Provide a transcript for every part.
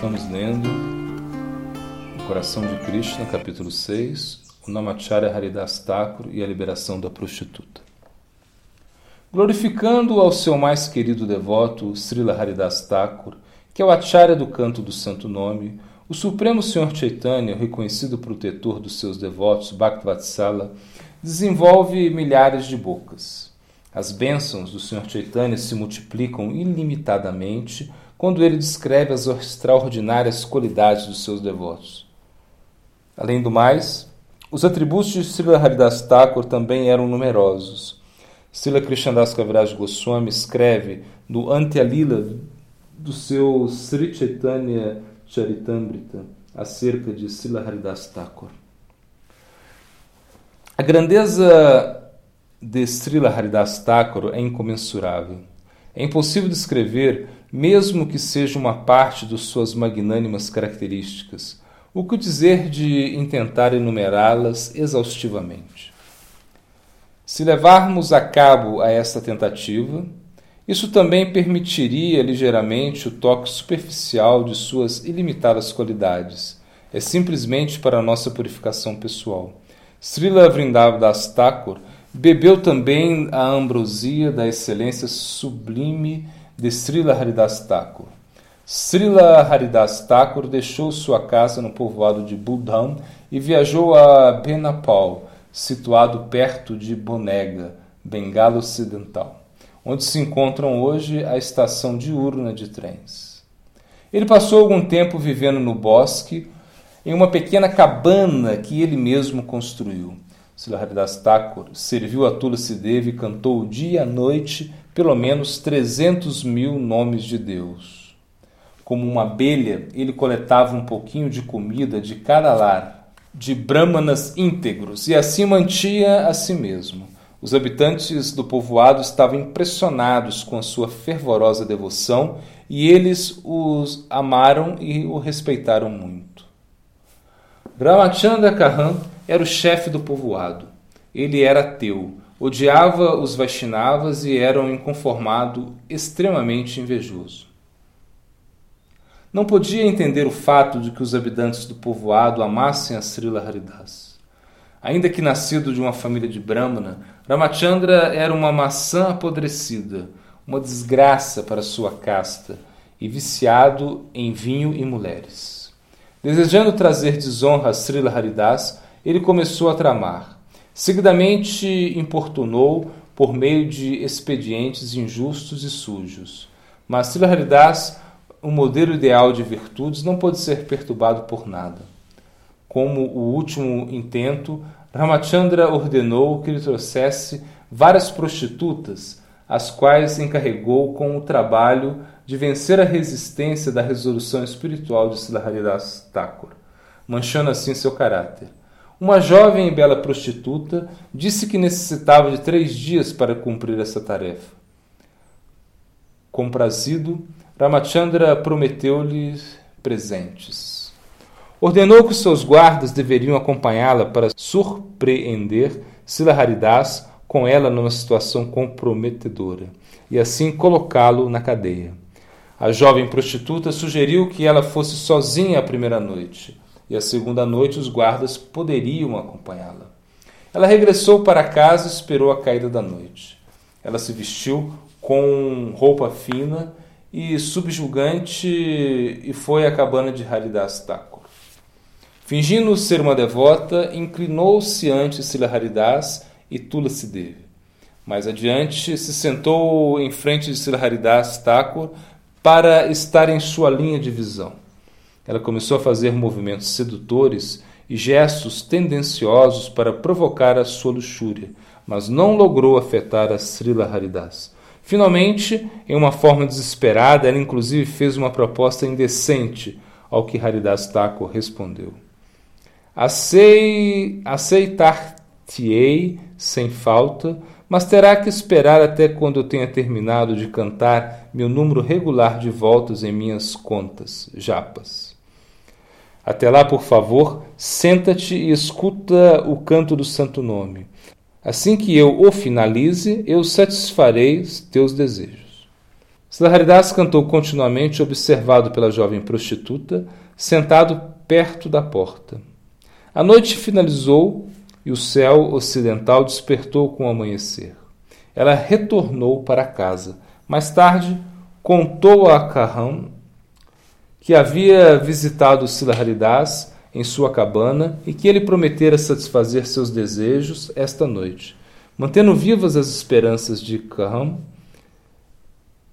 Estamos lendo O Coração de Krishna, capítulo 6, o Namacharya Haridas Thakur e a liberação da prostituta. Glorificando ao seu mais querido devoto, Srila Haridas Thakur, que é o acharya do canto do santo nome, o Supremo Senhor Chaitanya, o reconhecido protetor dos seus devotos, Bhaktivatsala, desenvolve milhares de bocas. As bênçãos do Senhor Chaitanya se multiplicam ilimitadamente quando ele descreve as extraordinárias qualidades dos seus devotos. Além do mais, os atributos de Srila Haridas Thakur também eram numerosos. Srila Krishnadas Kaviraj Goswami escreve no Antyalila do seu Sri Chaitanya Charitamrita acerca de Srila Haridas Thakur. A grandeza de Srila Haridas Thakur é incomensurável. É impossível descrever, mesmo que seja uma parte de suas magnânimas características. O que dizer de intentar enumerá-las exaustivamente? Se levarmos a cabo a esta tentativa, isso também permitiria ligeiramente o toque superficial de suas ilimitadas qualidades. É simplesmente para nossa purificação pessoal. Srila Vrindavan Thakur Bebeu também a ambrosia da excelência sublime de Srila Haridas Thakur. Srila Haridas Thakur deixou sua casa no povoado de Budhan e viajou a Benapal, situado perto de Bonega, Bengala Ocidental, onde se encontram hoje a estação diurna de trens. Ele passou algum tempo vivendo no bosque, em uma pequena cabana que ele mesmo construiu. Haridas Thakur serviu a Tulsi Devi e cantou dia e noite pelo menos 300 mil nomes de Deus. Como uma abelha, ele coletava um pouquinho de comida de cada lar, de brahmanas íntegros, e assim mantia a si mesmo. Os habitantes do povoado estavam impressionados com a sua fervorosa devoção e eles os amaram e o respeitaram muito. Ramachandra Kahan era o chefe do povoado. Ele era ateu, odiava os Vaishnavas e era um inconformado extremamente invejoso. Não podia entender o fato de que os habitantes do povoado amassem a Srila Haridas. Ainda que nascido de uma família de Brahmana, Ramachandra era uma maçã apodrecida, uma desgraça para sua casta e viciado em vinho e mulheres. Desejando trazer desonra a Srila Haridas, ele começou a tramar. Seguidamente importunou por meio de expedientes injustos e sujos. Mas Haridas, o modelo ideal de virtudes, não pode ser perturbado por nada. Como o último intento, Ramachandra ordenou que ele trouxesse várias prostitutas, as quais encarregou com o trabalho de vencer a resistência da resolução espiritual de Haridas Thakur, manchando assim seu caráter. Uma jovem e bela prostituta disse que necessitava de três dias para cumprir essa tarefa. Comprazido, Ramachandra prometeu-lhe presentes. Ordenou que seus guardas deveriam acompanhá-la para surpreender Sila Haridas com ela numa situação comprometedora e assim colocá-lo na cadeia. A jovem prostituta sugeriu que ela fosse sozinha a primeira noite e a segunda noite os guardas poderiam acompanhá-la. Ela regressou para casa e esperou a caída da noite. Ela se vestiu com roupa fina e subjugante e foi à cabana de Haridas Thakur. Fingindo ser uma devota, inclinou-se ante Sila Haridas e Tulasi Devi. Mais adiante, se sentou em frente de Sila Haridas Thakur para estar em sua linha de visão. Ela começou a fazer movimentos sedutores e gestos tendenciosos para provocar a sua luxúria, mas não logrou afetar a Srila Haridas. Finalmente, em uma forma desesperada, ela inclusive fez uma proposta indecente, ao que Haridas Thakur respondeu. Aceitar-te-ei sem falta, mas terá que esperar até quando eu tenha terminado de cantar meu número regular de voltas em minhas contas, japas. Até lá, por favor, senta-te e escuta o canto do santo nome. Assim que eu o finalize, eu satisfarei teus desejos. Silaharidas cantou continuamente, observado pela jovem prostituta, sentado perto da porta. A noite finalizou e o céu ocidental despertou com o amanhecer. Ela retornou para casa. Mais tarde, contou a Carrão que havia visitado Silaharidas em sua cabana e que ele prometera satisfazer seus desejos esta noite. Mantendo vivas as esperanças de Carrão,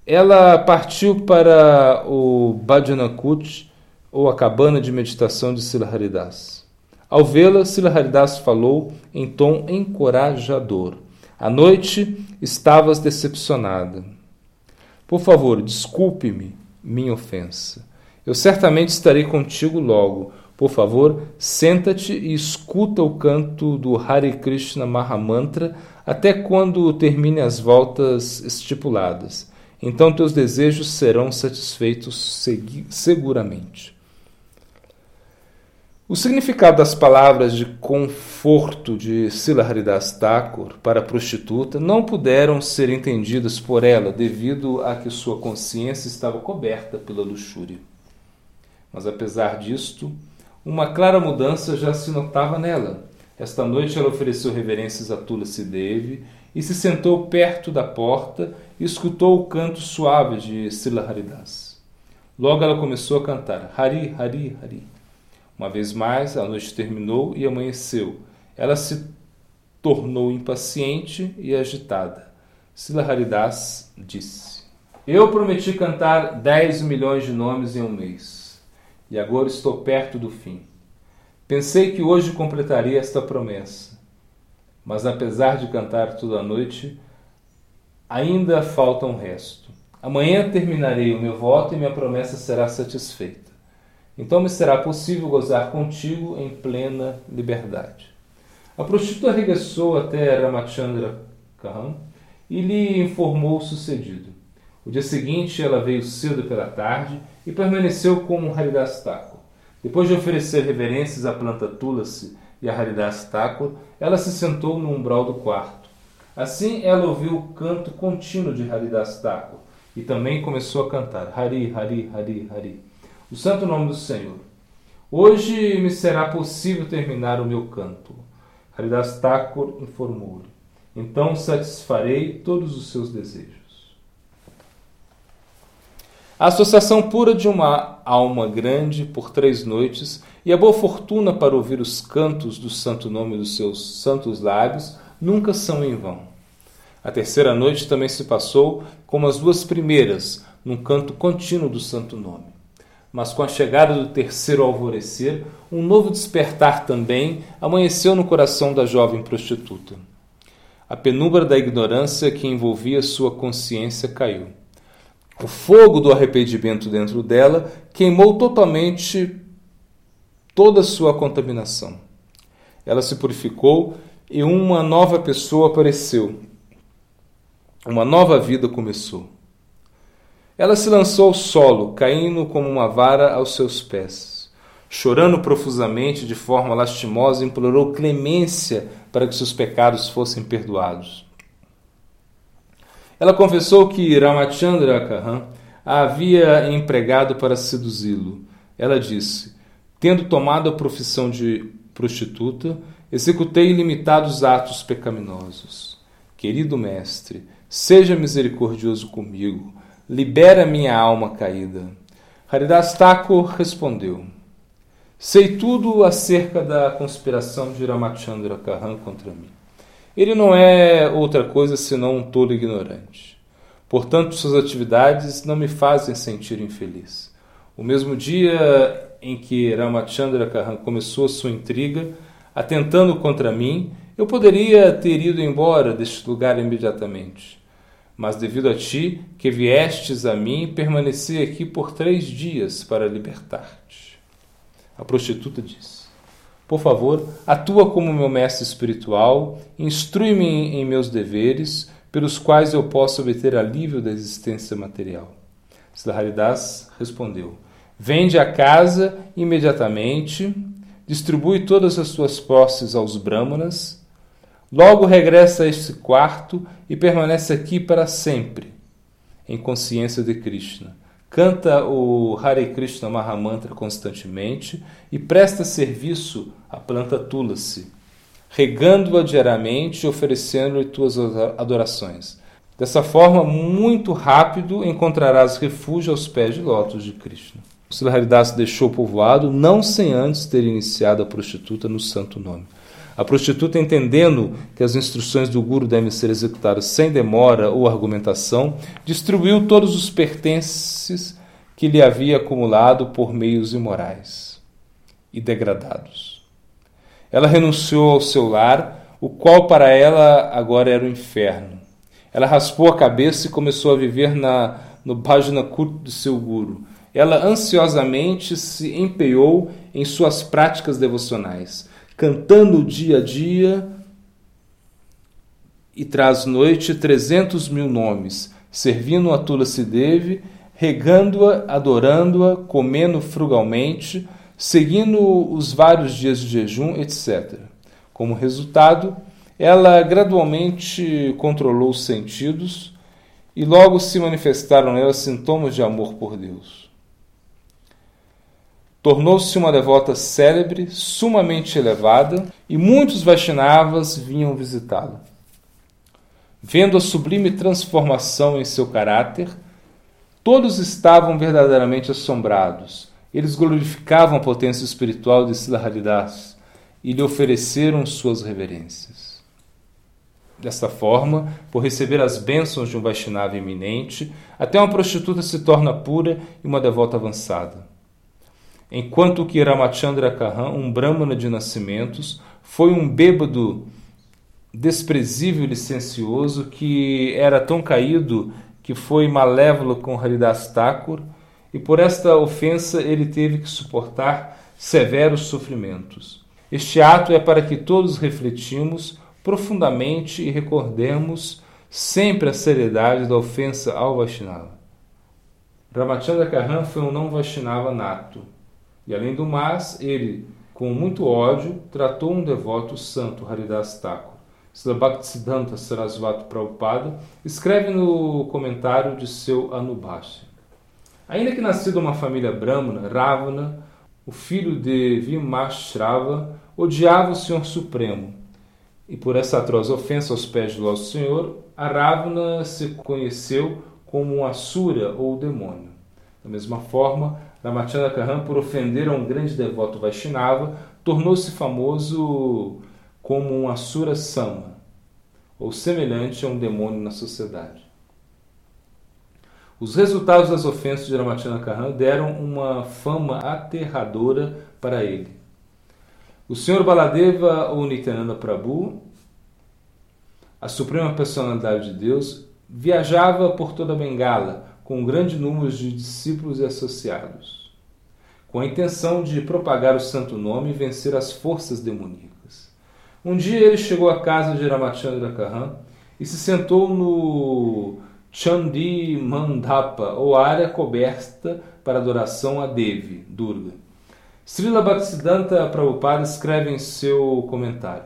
ela partiu para o Bhajanakut, ou a cabana de meditação de Silaharidas. Ao vê-la, Silaharidas falou em tom encorajador. À noite estavas decepcionada. Por favor, desculpe-me minha ofensa. Eu certamente estarei contigo logo. Por favor, senta-te e escuta o canto do Hare Krishna Mahamantra até quando termine as voltas estipuladas. Então teus desejos serão satisfeitos seguramente. O significado das palavras de conforto de Silaharidas Thakur para a prostituta não puderam ser entendidas por ela devido a que sua consciência estava coberta pela luxúria. Mas apesar disto, uma clara mudança já se notava nela. Esta noite ela ofereceu reverências a Tulasi Devi e se sentou perto da porta e escutou o canto suave de Silaharidas. Logo ela começou a cantar Hari, Hari, Hari. Uma vez mais, a noite terminou e amanheceu. Ela se tornou impaciente e agitada. Silaharidas disse: Eu prometi cantar 10 milhões de nomes em um mês, e agora estou perto do fim. Pensei que hoje completaria esta promessa, mas apesar de cantar toda a noite, ainda falta um resto. Amanhã terminarei o meu voto e minha promessa será satisfeita. Então me será possível gozar contigo em plena liberdade. A prostituta regressou até Ramachandra Kahan e lhe informou o sucedido. O dia seguinte ela veio cedo pela tarde e permaneceu com Haridas Thakur. Depois de oferecer reverências à planta Tulasi e a Haridas Thakur, ela se sentou no umbral do quarto. Assim ela ouviu o canto contínuo de Haridas Thakur e também começou a cantar Hari, Hari, Hari, Hari o santo nome do Senhor. Hoje me será possível terminar o meu canto. Haridas Thakur informou-lhe. Então satisfarei todos os seus desejos. A associação pura de uma alma grande por três noites e a boa fortuna para ouvir os cantos do santo nome dos seus santos lábios nunca são em vão. A terceira noite também se passou como as duas primeiras, num canto contínuo do santo nome mas com a chegada do terceiro alvorecer, um novo despertar também amanheceu no coração da jovem prostituta. A penumbra da ignorância que envolvia sua consciência caiu. O fogo do arrependimento dentro dela queimou totalmente toda a sua contaminação. Ela se purificou e uma nova pessoa apareceu. Uma nova vida começou. Ela se lançou ao solo, caindo como uma vara aos seus pés. Chorando profusamente, de forma lastimosa, implorou clemência para que seus pecados fossem perdoados. Ela confessou que Ramachandra Kahan a havia empregado para seduzi-lo. Ela disse: Tendo tomado a profissão de prostituta, executei ilimitados atos pecaminosos. Querido mestre, seja misericordioso comigo libera minha alma caída. Haridas Thakur respondeu: Sei tudo acerca da conspiração de Ramachandra Kahan contra mim. Ele não é outra coisa senão um tolo ignorante. Portanto, suas atividades não me fazem sentir infeliz. O mesmo dia em que Ramachandra Kahan começou sua intriga, atentando contra mim, eu poderia ter ido embora deste lugar imediatamente. Mas devido a ti, que viestes a mim, permaneci aqui por três dias para libertar-te. A prostituta disse: Por favor, atua como meu mestre espiritual, instrui-me em meus deveres, pelos quais eu possa obter alívio da existência material. Siddharidas respondeu: Vende a casa imediatamente, distribui todas as suas posses aos brahmanas Logo regressa a este quarto e permanece aqui para sempre. em consciência de Krishna. Canta o Hare Krishna Mahamantra constantemente e presta serviço à planta Tulasi, regando-a diariamente e oferecendo-lhe tuas adorações. Dessa forma, muito rápido encontrarás refúgio aos pés de lótus de Krishna. O Sri Haridas deixou o povoado não sem antes ter iniciado a prostituta no santo nome. A prostituta, entendendo que as instruções do guru devem ser executadas sem demora ou argumentação, distribuiu todos os pertences que lhe havia acumulado por meios imorais e degradados. Ela renunciou ao seu lar, o qual para ela agora era o inferno. Ela raspou a cabeça e começou a viver na, no Bhajana Kurt do seu guru. Ela ansiosamente se empenhou em suas práticas devocionais cantando dia a dia e traz noite trezentos mil nomes, servindo a Tulasi Devi, regando-a, adorando-a, comendo frugalmente, seguindo os vários dias de jejum, etc. Como resultado, ela gradualmente controlou os sentidos e logo se manifestaram nela sintomas de amor por Deus. Tornou-se uma devota célebre, sumamente elevada, e muitos Vaishnavas vinham visitá-la. Vendo a sublime transformação em seu caráter, todos estavam verdadeiramente assombrados. Eles glorificavam a potência espiritual de Siddharidas e lhe ofereceram suas reverências. Desta forma, por receber as bênçãos de um Vaishnava eminente, até uma prostituta se torna pura e uma devota avançada enquanto que Ramachandra Kahan, um brahmana de nascimentos, foi um bêbado desprezível e licencioso que era tão caído que foi malévolo com Haridas Thakur e por esta ofensa ele teve que suportar severos sofrimentos. Este ato é para que todos refletimos profundamente e recordemos sempre a seriedade da ofensa ao Vaishnava. Ramachandra Kahan foi um não Vaishnava nato e além do mais, ele, com muito ódio, tratou um devoto santo, Haridas Thakur. Srila Bhaktisiddhanta Sarasvati Prabhupada escreve no comentário de seu Anubhashya. Ainda que nascido uma família brahmana, Ravana, o filho de Vimashrava, odiava o Senhor Supremo. E por essa atroz ofensa aos pés do nosso Senhor, a Ravana se conheceu como um Asura ou demônio. Da mesma forma, Ramachandra Kahan, por ofender a um grande devoto Vaishnava, tornou-se famoso como um Asura Sama, ou semelhante a um demônio na sociedade. Os resultados das ofensas de Ramachandra Kahan deram uma fama aterradora para ele. O Senhor Baladeva ou Nityananda Prabhu, a suprema personalidade de Deus, viajava por toda a Bengala com um grande número de discípulos e associados, com a intenção de propagar o santo nome e vencer as forças demoníacas. Um dia ele chegou à casa de Ramachandra Kahan e se sentou no Chandi Mandapa, ou área coberta para adoração a Devi, Durga. Srila Bhaktisiddhanta Prabhupada escreve em seu comentário: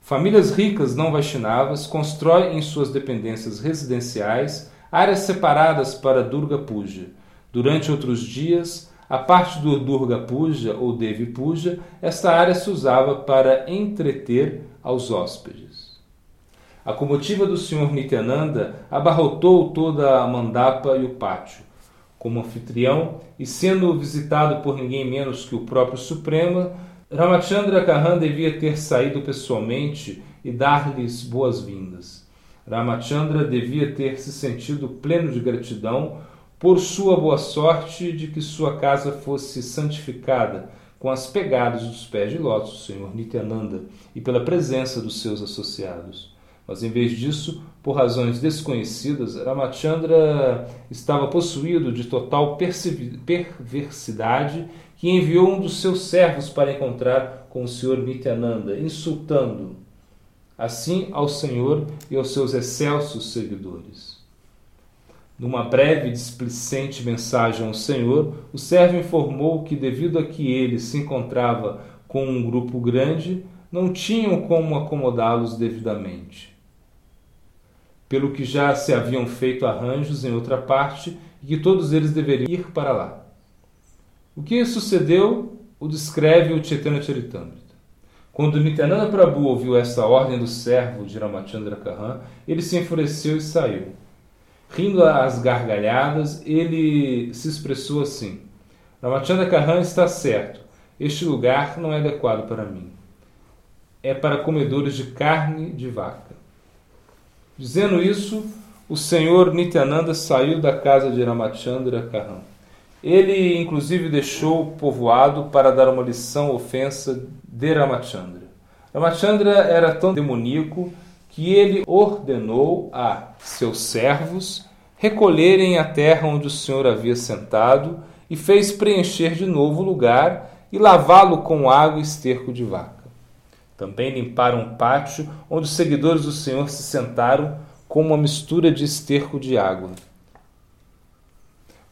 Famílias ricas não Vaishnavas constroem em suas dependências residenciais áreas separadas para Durga Puja. Durante outros dias, a parte do Durga Puja ou Devi Puja, esta área se usava para entreter aos hóspedes. A comitiva do Sr. Nityananda abarrotou toda a mandapa e o pátio. Como anfitrião e sendo visitado por ninguém menos que o próprio Supremo, Ramachandra Kahan devia ter saído pessoalmente e dar-lhes boas-vindas. Ramachandra devia ter se sentido pleno de gratidão por sua boa sorte de que sua casa fosse santificada com as pegadas dos pés de lótus do Senhor Nityananda e pela presença dos seus associados. Mas em vez disso, por razões desconhecidas, Ramachandra estava possuído de total perversidade que enviou um dos seus servos para encontrar com o Senhor Nityananda, insultando assim ao Senhor e aos seus excelsos seguidores. Numa breve e displicente mensagem ao Senhor, o servo informou que, devido a que ele se encontrava com um grupo grande, não tinham como acomodá-los devidamente. pelo que já se haviam feito arranjos em outra parte e que todos eles deveriam ir para lá. O que sucedeu o descreve o Chaitanya Charitamrita. Quando Nityananda Prabhu ouviu esta ordem do servo de Ramachandra Kahan, ele se enfureceu e saiu. Rindo às gargalhadas, ele se expressou assim: Ramachandra Kahan está certo. Este lugar não é adequado para mim. É para comedores de carne de vaca. Dizendo isso, o senhor Nityananda saiu da casa de Ramachandra Kahan. Ele, inclusive, deixou o povoado para dar uma lição ofensa de Ramachandra. Ramachandra era tão demoníaco que ele ordenou a seus servos recolherem a terra onde o Senhor havia sentado e fez preencher de novo o lugar e lavá-lo com água e esterco de vaca. Também limparam o pátio onde os seguidores do Senhor se sentaram com uma mistura de esterco de água.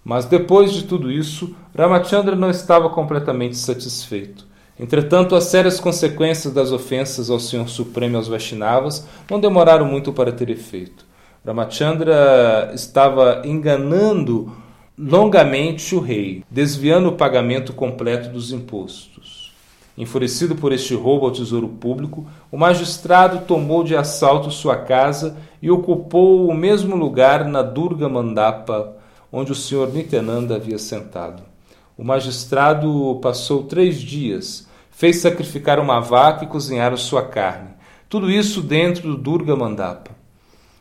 Mas depois de tudo isso, Ramachandra não estava completamente satisfeito. Entretanto, as sérias consequências das ofensas ao Senhor Supremo e aos Vaishnavas não demoraram muito para ter efeito. Ramachandra estava enganando longamente o rei, desviando o pagamento completo dos impostos. Enfurecido por este roubo ao tesouro público, o magistrado tomou de assalto sua casa e ocupou o mesmo lugar na Durga Mandapa onde o senhor Nityananda havia sentado. O magistrado passou três dias, fez sacrificar uma vaca e cozinhar sua carne. Tudo isso dentro do Durga Mandapa.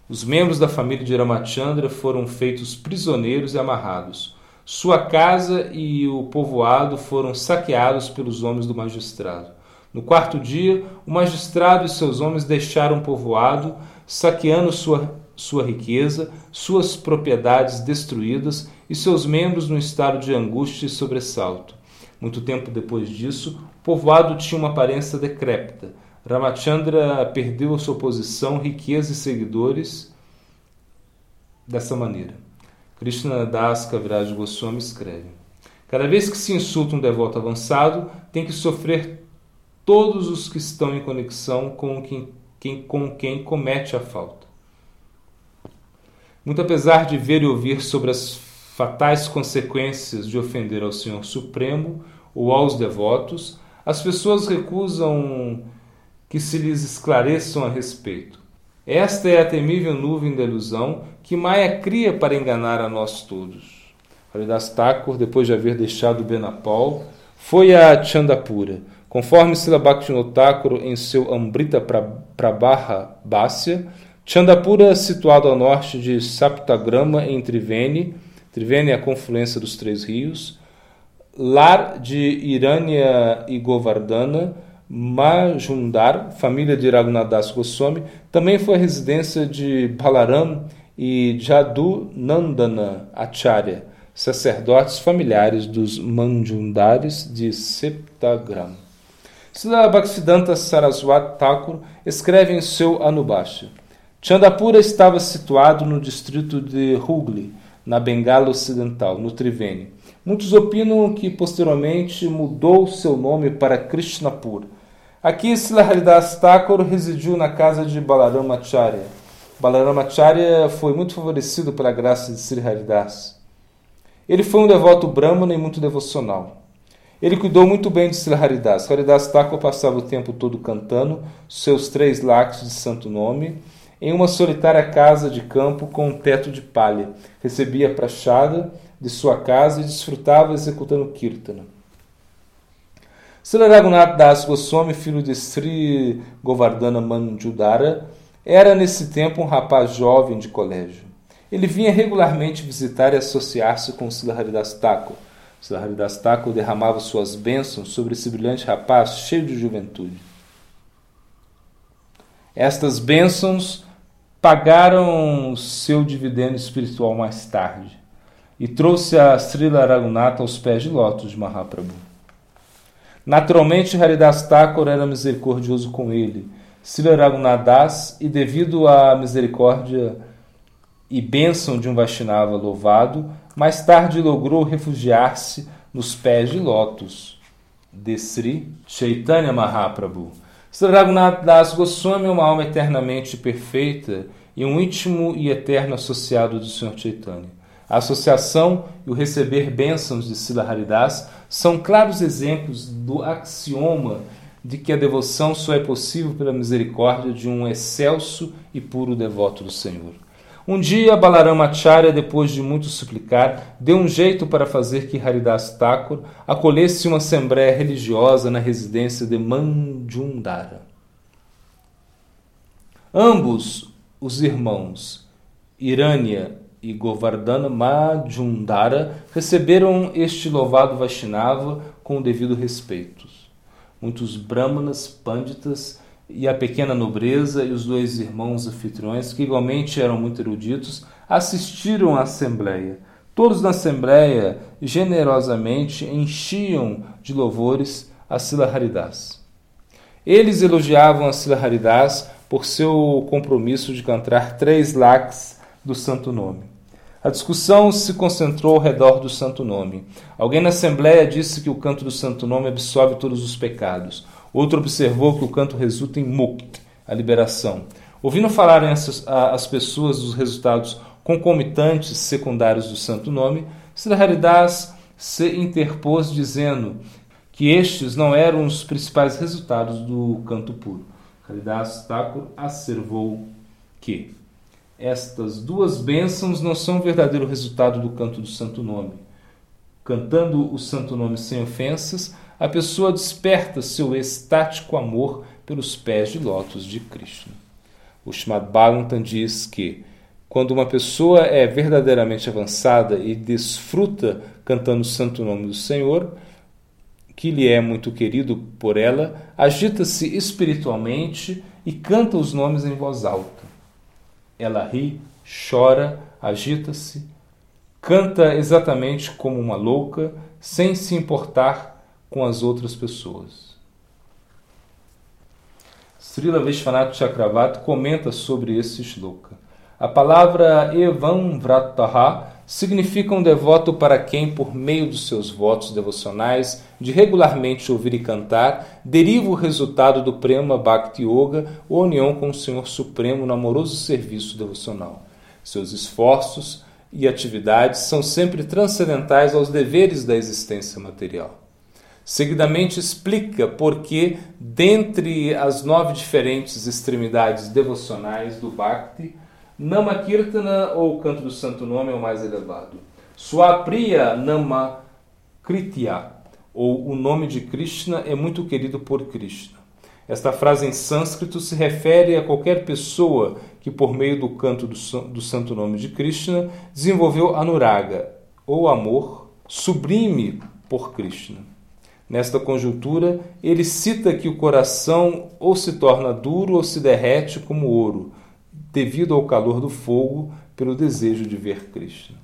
Os membros da família de Ramachandra foram feitos prisioneiros e amarrados. Sua casa e o povoado foram saqueados pelos homens do magistrado. No quarto dia, o magistrado e seus homens deixaram o povoado, saqueando sua sua riqueza, suas propriedades destruídas e seus membros no estado de angústia e sobressalto. Muito tempo depois disso, o povoado tinha uma aparência decrépita. Ramachandra perdeu a sua posição, riqueza e seguidores dessa maneira. Krishna Das Kaviraj Goswami escreve: Cada vez que se insulta um devoto avançado, tem que sofrer todos os que estão em conexão com quem, quem, com quem comete a falta. Muito apesar de ver e ouvir sobre as fatais consequências de ofender ao Senhor Supremo ou aos devotos, as pessoas recusam que se lhes esclareçam a respeito. Esta é a temível nuvem da ilusão que Maia cria para enganar a nós todos. Haridas Thakur, depois de haver deixado Benapol, foi a Chandapura. Conforme Sila Bhaktivinoda em seu Ambrita Prabha Bhasya, Chandapura, situado ao norte de Saptagrama, em Triveni, Triveni é a confluência dos três rios, lar de Irânia e Govardhana, Majundar, família de Raghunadas Goswami, também foi a residência de Balaram e Jadu Nandana Acharya, sacerdotes familiares dos Manjundares de Septagram. Srila Bhaktisiddhanta Saraswat Thakur escreve em seu Anubhasha Chandapura estava situado no distrito de Hugli, na Bengala Ocidental, no Triveni. Muitos opinam que posteriormente mudou seu nome para Krishnapur. Aqui Sila Haridas Thakur residiu na casa de Balaramacharya. Balaramacharya foi muito favorecido pela graça de Sri Haridas. Ele foi um devoto brahmana e muito devocional. Ele cuidou muito bem de Sri Haridas. Haridas Thakur passava o tempo todo cantando seus três lácteos de santo nome em uma solitária casa de campo com um teto de palha. Recebia a prachada de sua casa e desfrutava executando kirtana. Sri Raghunath Das Goswami, filho de Sri Govardhana Manjudara, era nesse tempo um rapaz jovem de colégio. Ele vinha regularmente visitar e associar-se com Sri Haridas Thakur. Sri Haridas Thakur derramava suas bênçãos sobre esse brilhante rapaz cheio de juventude. Estas bênçãos pagaram seu dividendo espiritual mais tarde e trouxe a Srila Raghunatha aos pés de lótus de Mahaprabhu. Naturalmente, Haridas Thakur era misericordioso com ele, Srila Raghunadas, e devido à misericórdia e bênção de um Vaishnava louvado, mais tarde logrou refugiar-se nos pés de lótus de Sri Chaitanya Mahaprabhu. Sri Raghunath Das Goswami é uma alma eternamente perfeita e um íntimo e eterno associado do Sr. Chaitanya. A associação e o receber bênçãos de Sila Haridas são claros exemplos do axioma de que a devoção só é possível pela misericórdia de um excelso e puro devoto do Senhor. Um dia, Balarama Acharya, depois de muito suplicar, deu um jeito para fazer que Haridas Thakur acolhesse uma assembleia religiosa na residência de Manjundara. Ambos os irmãos, Irânia e Govardhana Majundara, receberam este louvado Vaishnava com o devido respeito. Muitos brahmanas, pânditas e a pequena nobreza e os dois irmãos anfitriões, que igualmente eram muito eruditos, assistiram à assembleia. Todos na assembleia generosamente enchiam de louvores a Sila Haridas. Eles elogiavam a Sila Haridas por seu compromisso de cantar três lakhs do santo nome. A discussão se concentrou ao redor do santo nome. Alguém na assembleia disse que o canto do santo nome absolve todos os pecados. Outro observou que o canto resulta em mukt, a liberação. Ouvindo falarem as, as pessoas dos resultados concomitantes secundários do santo nome, Siddharidas se interpôs dizendo que estes não eram os principais resultados do canto puro. Haridas Thakur asservou que estas duas bênçãos não são o verdadeiro resultado do canto do santo nome. Cantando o santo nome sem ofensas, a pessoa desperta seu estático amor pelos pés de lótus de Krishna. O Srimad Bhagavatam diz que quando uma pessoa é verdadeiramente avançada e desfruta cantando o santo nome do Senhor, que lhe é muito querido por ela, agita-se espiritualmente e canta os nomes em voz alta. Ela ri, chora, agita-se, canta exatamente como uma louca, sem se importar com as outras pessoas. Srila Vishwanath Chakravarti comenta sobre esse shloka. A palavra Evam Vrataha significa um devoto para quem, por meio dos seus votos devocionais, de regularmente ouvir e cantar, deriva o resultado do Prema Bhakti Yoga ou união com o Senhor Supremo no amoroso serviço devocional. Seus esforços e atividades são sempre transcendentais aos deveres da existência material. Seguidamente explica por que, dentre as nove diferentes extremidades devocionais do Bhakti, Namakirtana, ou canto do santo nome, é o mais elevado. Swapriya Nama Kritya, ou o nome de Krishna, é muito querido por Krishna. Esta frase em sânscrito se refere a qualquer pessoa que, por meio do canto do, do santo nome de Krishna, desenvolveu anuraga, ou amor, sublime por Krishna. Nesta conjuntura, ele cita que o coração ou se torna duro ou se derrete como ouro, devido ao calor do fogo, pelo desejo de ver Krishna.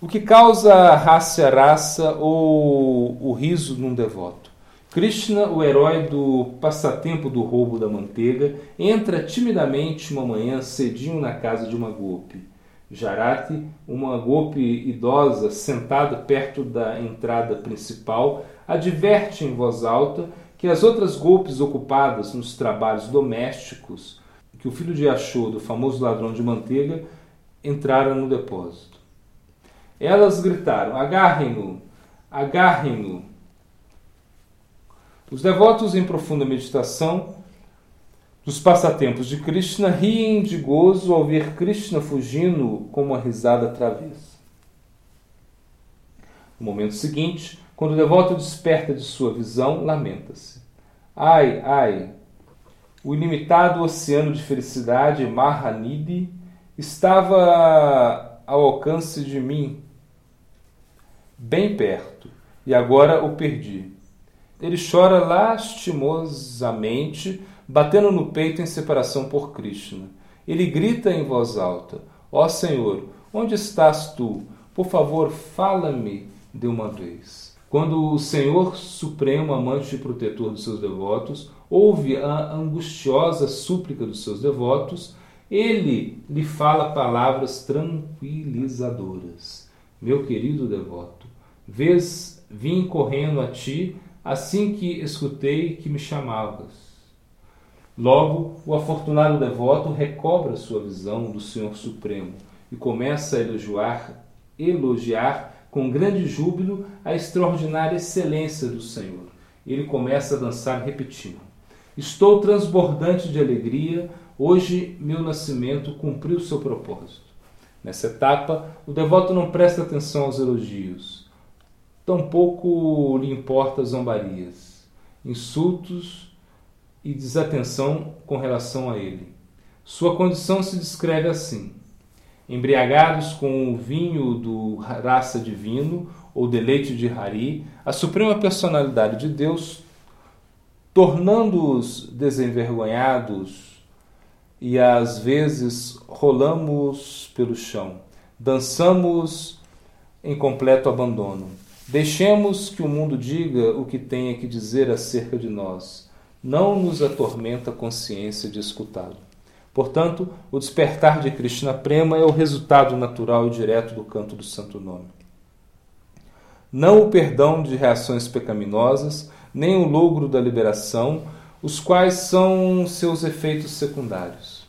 O que causa raça raça ou o riso num devoto? Krishna, o herói do passatempo do roubo da manteiga, entra timidamente uma manhã cedinho na casa de uma golpe. Jarati, uma golpe idosa sentada perto da entrada principal, adverte em voz alta que as outras golpes ocupadas nos trabalhos domésticos que o filho de Yashoda, o famoso ladrão de manteiga, entrara no depósito. Elas gritaram: Agarrem-no! Agarrem-no! Os devotos em profunda meditação dos passatempos de Krishna riem de gozo ao ver Krishna fugindo com uma risada travessa. No momento seguinte, quando o devoto desperta de sua visão, lamenta-se. Ai, ai, o ilimitado oceano de felicidade, Mahanidhi, estava ao alcance de mim, bem perto, e agora o perdi. Ele chora lastimosamente, batendo no peito em separação por Krishna. Ele grita em voz alta: Ó oh Senhor, onde estás tu? Por favor, fala-me de uma vez. Quando o Senhor Supremo, amante e protetor dos seus devotos, ouve a angustiosa súplica dos seus devotos, ele lhe fala palavras tranquilizadoras. Meu querido devoto, vês, vim correndo a ti assim que escutei que me chamavas. Logo, o afortunado devoto recobra sua visão do Senhor Supremo e começa a elogiar, elogiar com grande júbilo a extraordinária excelência do Senhor. Ele começa a dançar repetindo: Estou transbordante de alegria, hoje meu nascimento cumpriu seu propósito. Nessa etapa, o devoto não presta atenção aos elogios, tampouco lhe importa zombarias, insultos e desatenção com relação a ele. Sua condição se descreve assim: embriagados com o vinho do raça divino ou deleite de Hari, a suprema personalidade de Deus, tornando-os desenvergonhados e às vezes rolamos pelo chão, dançamos em completo abandono. Deixemos que o mundo diga o que tenha que dizer acerca de nós não nos atormenta a consciência de escutá-lo. Portanto, o despertar de Krishna Prema é o resultado natural e direto do canto do Santo Nome. Não o perdão de reações pecaminosas, nem o logro da liberação, os quais são seus efeitos secundários.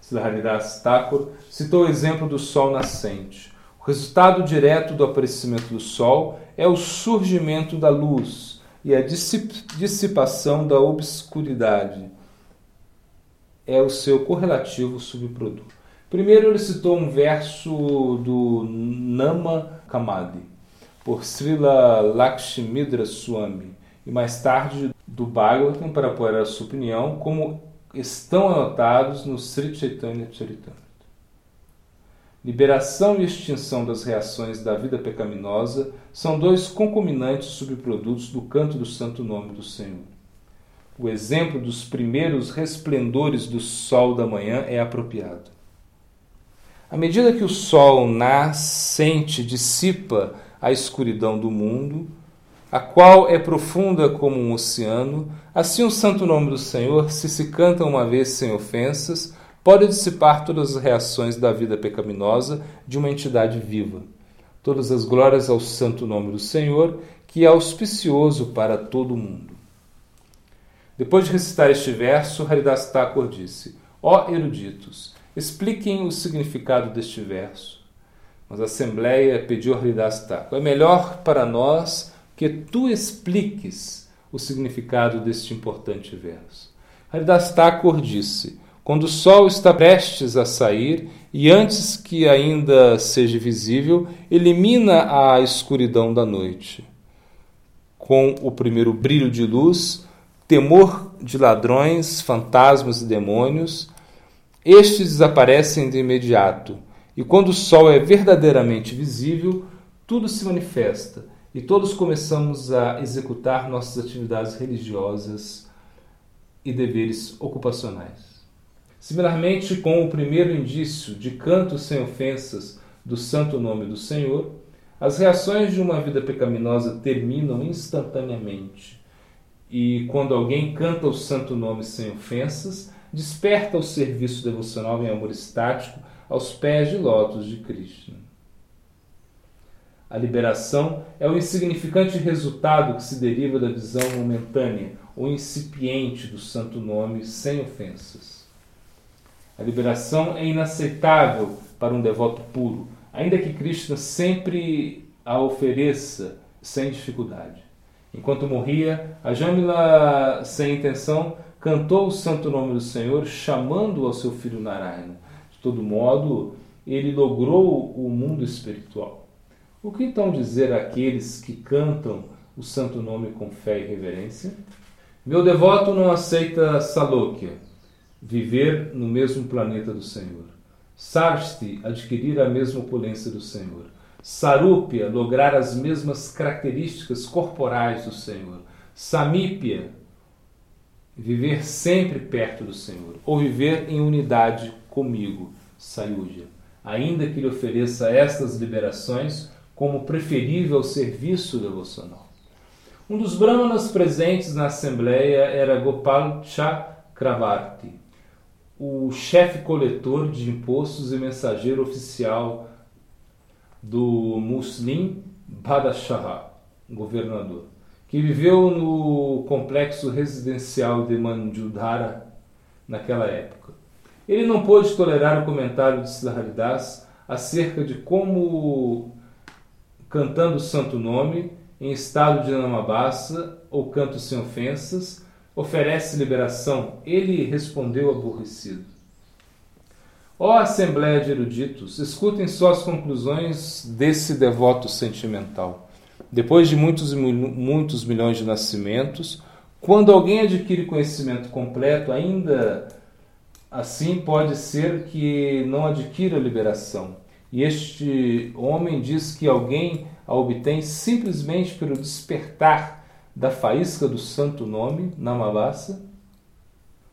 Siddharidas Thakur citou o exemplo do sol nascente. O resultado direto do aparecimento do sol é o surgimento da luz, e a dissipação da obscuridade é o seu correlativo subproduto. Primeiro ele citou um verso do Nama Kamadi, por Srila Lakshmidra Swami, e mais tarde do Bhagavatam para apoiar a sua opinião, como estão anotados no Sri Chaitanya Charitamrita. Liberação e extinção das reações da vida pecaminosa são dois concominantes subprodutos do canto do santo nome do Senhor. O exemplo dos primeiros resplendores do sol da manhã é apropriado. À medida que o sol nascente dissipa a escuridão do mundo, a qual é profunda como um oceano, assim o santo nome do Senhor, se se canta uma vez sem ofensas, pode dissipar todas as reações da vida pecaminosa de uma entidade viva. Todas as glórias ao santo nome do Senhor, que é auspicioso para todo o mundo. Depois de recitar este verso, Haridas Thakur disse: Ó eruditos, expliquem o significado deste verso. Mas a Assembleia pediu a Haridas Thakur: É melhor para nós que tu expliques o significado deste importante verso. Haridas Thakur disse: quando o sol está prestes a sair e antes que ainda seja visível, elimina a escuridão da noite. Com o primeiro brilho de luz, temor de ladrões, fantasmas e demônios, estes desaparecem de imediato. E quando o sol é verdadeiramente visível, tudo se manifesta e todos começamos a executar nossas atividades religiosas e deveres ocupacionais. Similarmente, com o primeiro indício de canto sem ofensas do santo nome do Senhor, as reações de uma vida pecaminosa terminam instantaneamente. E quando alguém canta o santo nome sem ofensas, desperta o serviço devocional em amor estático aos pés de lótus de Krishna. A liberação é o insignificante resultado que se deriva da visão momentânea ou incipiente do santo nome sem ofensas. A liberação é inaceitável para um devoto puro, ainda que Krishna sempre a ofereça sem dificuldade. Enquanto morria, a Jamila, sem intenção, cantou o santo nome do Senhor, chamando ao seu filho Narayana. De todo modo, ele logrou o mundo espiritual. O que então dizer àqueles que cantam o santo nome com fé e reverência? Meu devoto não aceita Salokya, viver no mesmo planeta do Senhor. Sarsti, adquirir a mesma opulência do Senhor. Sarúpia, lograr as mesmas características corporais do Senhor. Samípia, viver sempre perto do Senhor. Ou viver em unidade comigo, Sayuja. Ainda que lhe ofereça estas liberações como preferível serviço devocional. Um dos brahmanas presentes na assembleia era Gopal Chakravarti, o chefe coletor de impostos e mensageiro oficial do Muslim Badashah, governador. que viveu no complexo residencial de Manjudhara naquela época. Ele não pôde tolerar o comentário de Siddharidas acerca de como, cantando o santo nome, em estado de namabasa ou canto sem ofensas, oferece liberação. Ele respondeu aborrecido. Ó Assembleia de Eruditos, escutem só as conclusões desse devoto sentimental. Depois de muitos, muitos milhões de nascimentos, quando alguém adquire conhecimento completo, ainda assim pode ser que não adquira liberação. E este homem diz que alguém a obtém simplesmente pelo despertar da faísca do santo nome, Namavasa.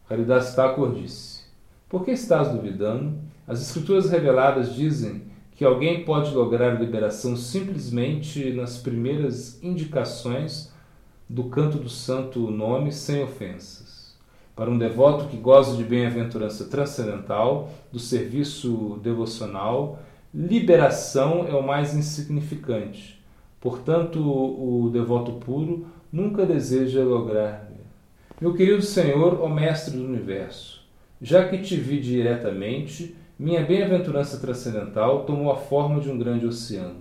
Haridas Thakur disse: Por que estás duvidando? As escrituras reveladas dizem que alguém pode lograr liberação simplesmente nas primeiras indicações do canto do santo nome sem ofensas. Para um devoto que goza de bem-aventurança transcendental, do serviço devocional, liberação é o mais insignificante. Portanto, o devoto puro nunca deseja lograr. Meu querido Senhor, ó Mestre do Universo, já que te vi diretamente, minha bem-aventurança transcendental tomou a forma de um grande oceano.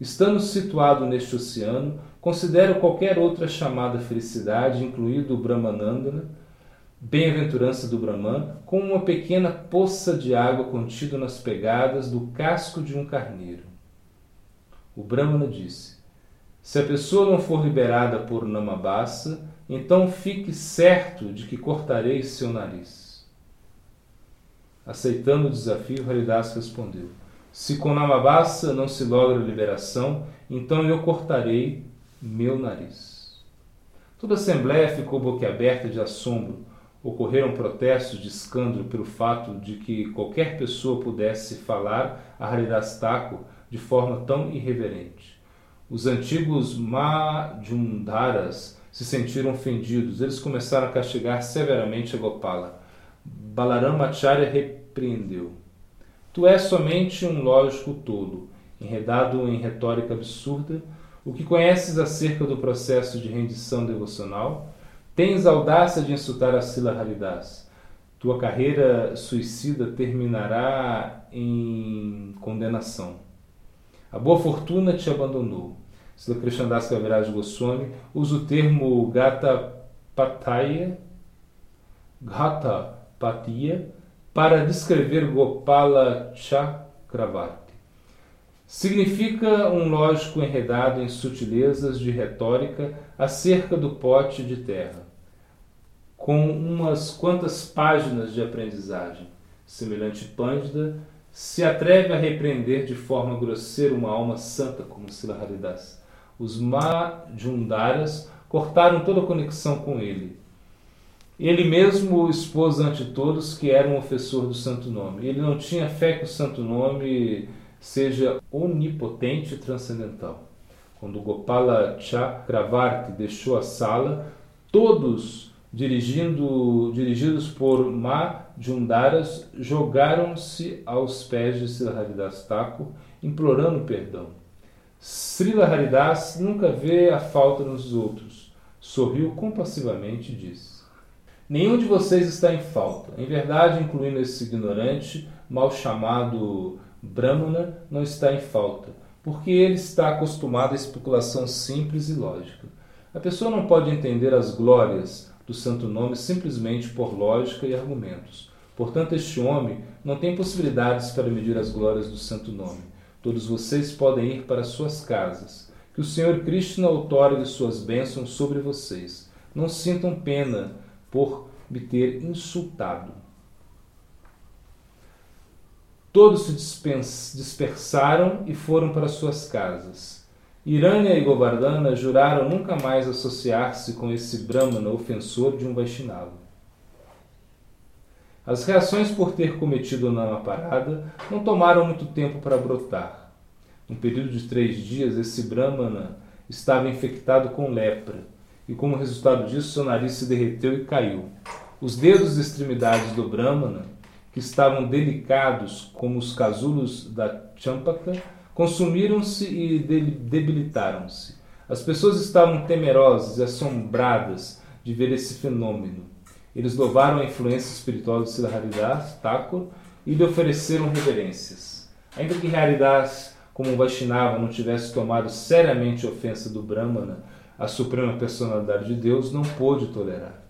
Estando situado neste oceano, considero qualquer outra chamada felicidade, incluído o Brahmanandana, bem-aventurança do Brahman, como uma pequena poça de água contida nas pegadas do casco de um carneiro. O Brahmana disse: Se a pessoa não for liberada por Namabasa, então fique certo de que cortarei seu nariz. Aceitando o desafio, Haridas respondeu: Se com Namabasa não se logra a liberação, então eu cortarei meu nariz. Toda a assembleia ficou boquiaberta de assombro ocorreram protestos de escândalo pelo fato de que qualquer pessoa pudesse falar a Haridas Thakur de forma tão irreverente. Os antigos Majundaras se sentiram ofendidos. Eles começaram a castigar severamente a Gopala. Balaramacharya repreendeu. Tu és somente um lógico tolo, enredado em retórica absurda. O que conheces acerca do processo de rendição devocional? Tens audácia de insultar a Sila Haridas. Tua carreira suicida terminará em condenação. A boa fortuna te abandonou. Sila Krishnadas Kaviraj Goswami usa o termo Gata Pataya, Gata Patiya para descrever Gopala Chakravarti. Significa um lógico enredado em sutilezas de retórica acerca do pote de terra, com umas quantas páginas de aprendizagem. Semelhante Pândida se atreve a repreender de forma grosseira uma alma santa como Silaharidas. Os Majundaras cortaram toda conexão com ele. Ele mesmo expôs ante todos que era um ofensor do santo nome. Ele não tinha fé que o santo nome seja onipotente e transcendental. Quando Gopala Chakravarti deixou a sala, todos, dirigidos por Ma Jundaras, jogaram-se aos pés de Srila Haridas Thakur, implorando perdão. Srila Haridas nunca vê a falta nos outros. Sorriu compassivamente e disse: Nenhum de vocês está em falta. Em verdade, incluindo esse ignorante, mal chamado Brahmana não está em falta, porque ele está acostumado à especulação simples e lógica. A pessoa não pode entender as glórias do santo nome simplesmente por lógica e argumentos. Portanto, este homem não tem possibilidades para medir as glórias do santo nome. Todos vocês podem ir para suas casas. Que o Senhor Krishna outorgue suas bênçãos sobre vocês. Não sintam pena por me ter insultado. Todos se dispersaram e foram para suas casas. Irânia e Govardhana juraram nunca mais associar-se com esse Brahmana ofensor de um Vaishnava. As reações por ter cometido na parada não tomaram muito tempo para brotar. No período de três dias, esse Brahmana estava infectado com lepra, e como resultado disso, seu nariz se derreteu e caiu. Os dedos e extremidades do Brahmana que estavam delicados como os casulos da champaka, consumiram-se e debilitaram-se. As pessoas estavam temerosas e assombradas de ver esse fenômeno. Eles louvaram a influência espiritual de Sila Haridas Thakur e lhe ofereceram reverências. Ainda que Haridas, como Vaishnava, não tivesse tomado seriamente ofensa do Brahmana, a suprema personalidade de Deus, não pôde tolerar.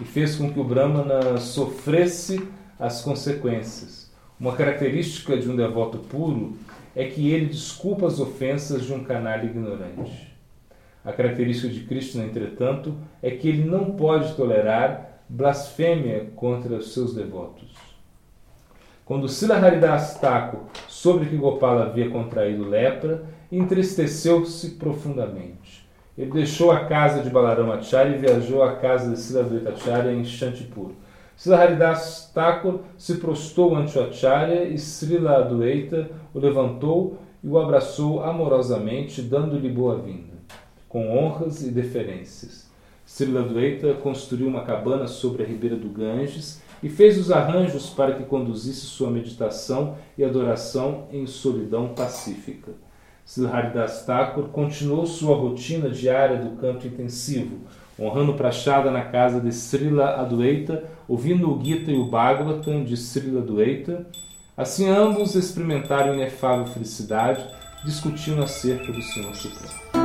E fez com que o Brahmana sofresse as consequências. Uma característica de um devoto puro é que ele desculpa as ofensas de um canalha ignorante. A característica de Krishna, entretanto, é que ele não pode tolerar blasfêmia contra os seus devotos. Quando Sila Haridas Thakur soube que Gopala havia contraído lepra, entristeceu-se profundamente. Ele deixou a casa de Balarama-Acharya e viajou à casa de Sila Acharya em Shantipur. Sila Haridas Thakur se prostou ante o Acharya e Srila Adwaita o levantou e o abraçou amorosamente, dando-lhe boa-vinda com honras e deferências. Srila Dvaita construiu uma cabana sobre a ribeira do Ganges e fez os arranjos para que conduzisse sua meditação e adoração em solidão pacífica. Srila Haridas Thakur continuou sua rotina diária do canto intensivo, honrando Prachada na casa de Srila Adwaita, ouvindo o Gita e o Bhagavatam de Srila Adwaita. Assim ambos experimentaram inefável felicidade, discutindo acerca do Senhor Supremo.